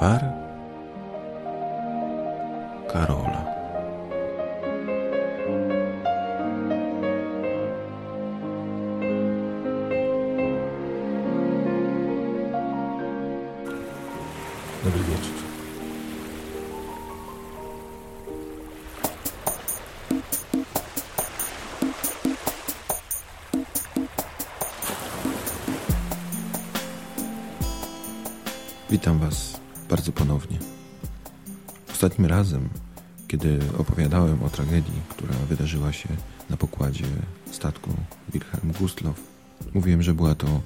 Bar Karola. Dobry wieczór. Witam Was bardzo ponownie. Ostatnim razem, kiedy opowiadałem o tragedii, która wydarzyła się na pokładzie statku Wilhelm Gustloff, mówiłem, że była to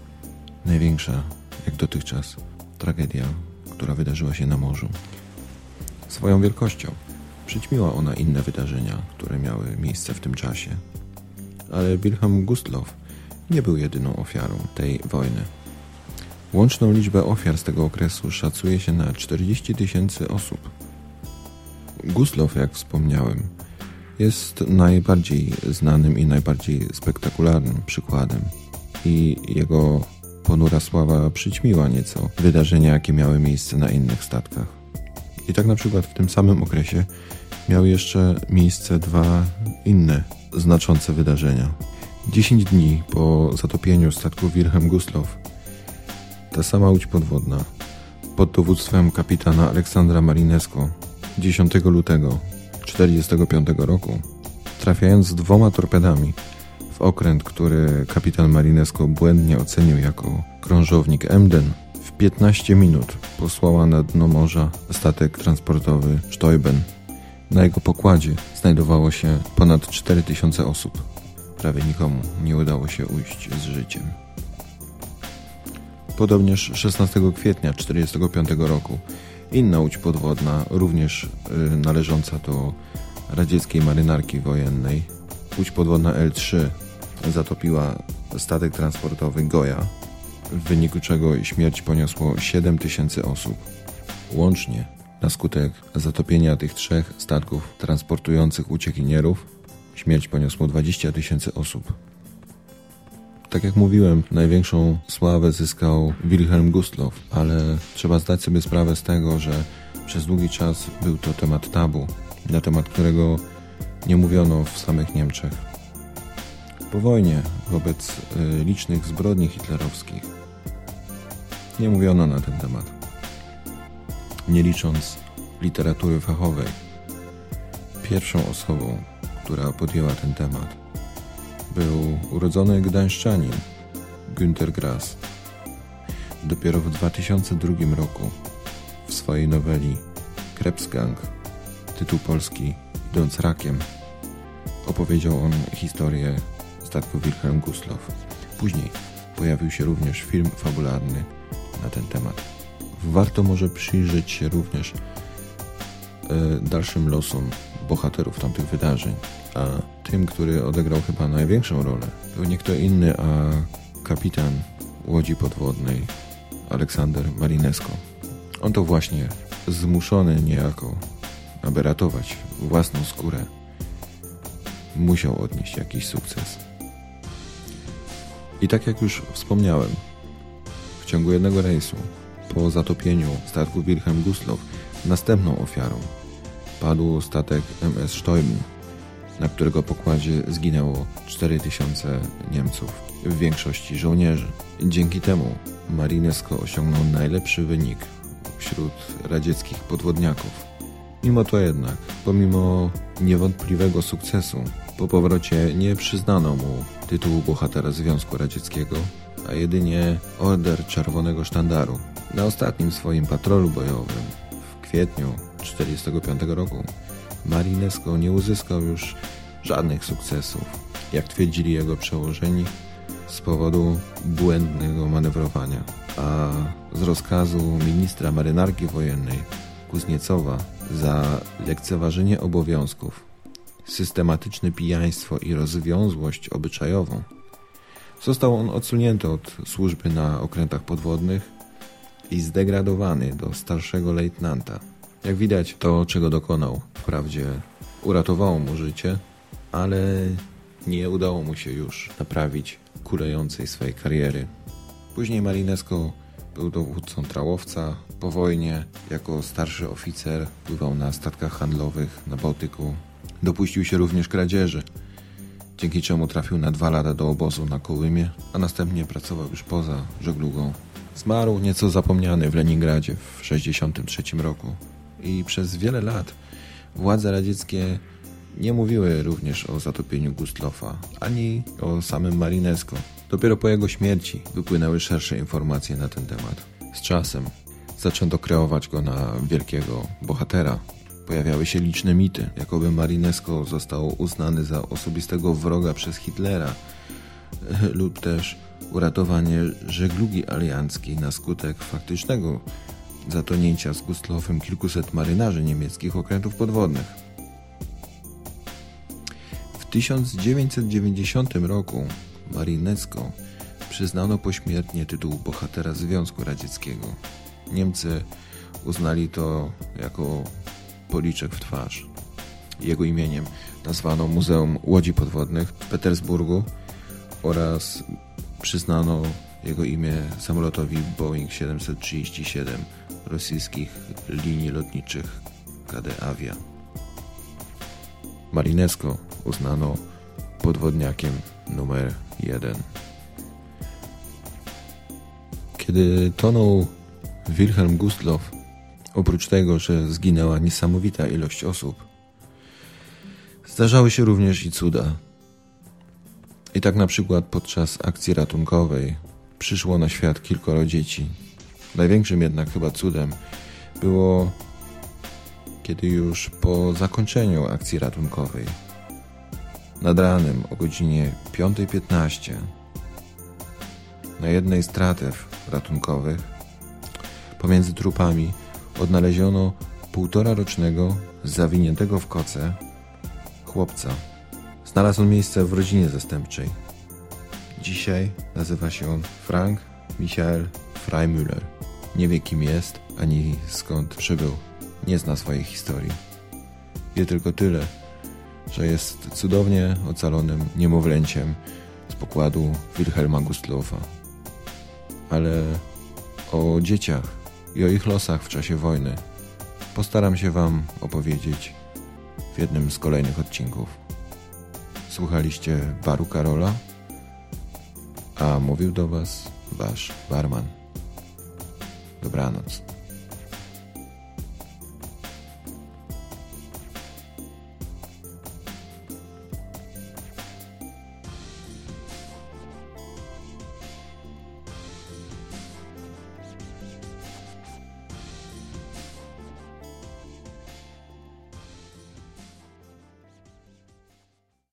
największa, jak dotychczas, tragedia, która wydarzyła się na morzu. Swoją wielkością przyćmiła ona inne wydarzenia, które miały miejsce w tym czasie. Ale Wilhelm Gustloff nie był jedyną ofiarą tej wojny. Łączną liczbę ofiar z tego okresu szacuje się na 40 tysięcy osób. Gustloff, jak wspomniałem, jest najbardziej znanym i najbardziej spektakularnym przykładem i jego ponura sława przyćmiła nieco wydarzenia, jakie miały miejsce na innych statkach. I tak na przykład w tym samym okresie miały jeszcze miejsce dwa inne znaczące wydarzenia. 10 dni po zatopieniu statku Wilhelm Gustloff ta sama łódź podwodna pod dowództwem kapitana Aleksandra Marinesko 10 lutego 1945 roku, trafiając dwoma torpedami w okręt, który kapitan Marinesko błędnie ocenił jako krążownik Emden, w 15 minut posłała na dno morza statek transportowy Steuben. Na jego pokładzie znajdowało się ponad 4000 osób. Prawie nikomu nie udało się ujść z życiem. Podobnież 16 kwietnia 1945 roku inna łódź podwodna, również y, należąca do radzieckiej marynarki wojennej, łódź podwodna L-3 zatopiła statek transportowy Goja, w wyniku czego śmierć poniosło 7 tysięcy osób. Łącznie na skutek zatopienia tych trzech statków transportujących uciekinierów śmierć poniosło 20 tysięcy osób. Tak jak mówiłem, największą sławę zyskał Wilhelm Gustloff, ale trzeba zdać sobie sprawę z tego, że przez długi czas był to temat tabu, na temat którego nie mówiono w samych Niemczech. Po wojnie, wobec y, licznych zbrodni hitlerowskich, nie mówiono na ten temat. Nie licząc literatury fachowej, pierwszą osobą, która podjęła ten temat, był urodzony gdańszczanin Günter Grass. Dopiero w 2002 roku w swojej noweli Krebsgang, tytuł polski Idąc rakiem, opowiedział on historię statku Wilhelm Gustloff. Później pojawił się również film fabularny na ten temat. Warto może przyjrzeć się również e, dalszym losom bohaterów tamtych wydarzeń, a tym, który odegrał chyba największą rolę, był nie kto inny, a kapitan łodzi podwodnej Aleksander Marinesko. On to właśnie zmuszony niejako, aby ratować własną skórę, musiał odnieść jakiś sukces. I tak jak już wspomniałem, w ciągu jednego rejsu, po zatopieniu statku Wilhelm Gustloff, następną ofiarą padł statek MS Steuben, na którego pokładzie zginęło 4000 Niemców, w większości żołnierzy. Dzięki temu Marinesko osiągnął najlepszy wynik wśród radzieckich podwodniaków. Mimo to jednak, pomimo niewątpliwego sukcesu, po powrocie nie przyznano mu tytułu bohatera Związku Radzieckiego, a jedynie Order Czerwonego Sztandaru. Na ostatnim swoim patrolu bojowym w kwietniu 1945 roku Marinesko nie uzyskał już żadnych sukcesów, jak twierdzili jego przełożeni, z powodu błędnego manewrowania, a z rozkazu ministra marynarki wojennej Kuzniecowa za lekceważenie obowiązków, systematyczne pijaństwo i rozwiązłość obyczajową, został on odsunięty od służby na okrętach podwodnych i zdegradowany do starszego lejtnanta. Jak widać, to czego dokonał, wprawdzie uratowało mu życie, ale nie udało mu się już naprawić kulejącej swojej kariery. Później Marinesko Był dowódcą trałowca. Po wojnie, jako starszy oficer, pływał na statkach handlowych na Bałtyku. Dopuścił się również kradzieży, dzięki czemu trafił na dwa lata do obozu na Kołymie, a następnie pracował już poza żeglugą. Zmarł nieco zapomniany w Leningradzie w 1963 roku i przez wiele lat władze radzieckie nie mówiły również o zatopieniu Gustlofa, ani o samym Marinesko. Dopiero po jego śmierci wypłynęły szersze informacje na ten temat. Z czasem zaczęto kreować go na wielkiego bohatera. Pojawiały się liczne mity, jakoby Marinesko został uznany za osobistego wroga przez Hitlera lub też uratowanie żeglugi alianckiej na skutek faktycznego zatonięcia z Gustlofem kilkuset marynarzy niemieckich okrętów podwodnych. W 1990 roku Marinecko przyznano pośmiertnie tytuł bohatera Związku Radzieckiego. Niemcy uznali to jako policzek w twarz. Jego imieniem nazwano Muzeum Łodzi Podwodnych w Petersburgu oraz przyznano jego imię samolotowi Boeing 737 rosyjskich linii lotniczych KD Avia. Marinesko uznano podwodniakiem numer jeden. Kiedy tonął Wilhelm Gustloff, oprócz tego, że zginęła niesamowita ilość osób, zdarzały się również i cuda. I tak na przykład podczas akcji ratunkowej przyszło na świat kilkoro dzieci. Największym jednak chyba cudem było, kiedy już po zakończeniu akcji ratunkowej, nad ranem o godzinie 5.15, na jednej z tratew ratunkowych, pomiędzy trupami odnaleziono półtora rocznego, zawiniętego w koce chłopca. Znalazł on miejsce w rodzinie zastępczej. Dzisiaj nazywa się on Frank Michael Freimüller. Nie wie kim jest, ani skąd przybył. Nie zna swojej historii. Wie tylko tyle, że jest cudownie ocalonym niemowlęciem z pokładu Wilhelma Gustlofa. Ale o dzieciach i o ich losach w czasie wojny postaram się Wam opowiedzieć w jednym z kolejnych odcinków. Słuchaliście Baru Karola, a mówił do Was Wasz barman. Dobranoc.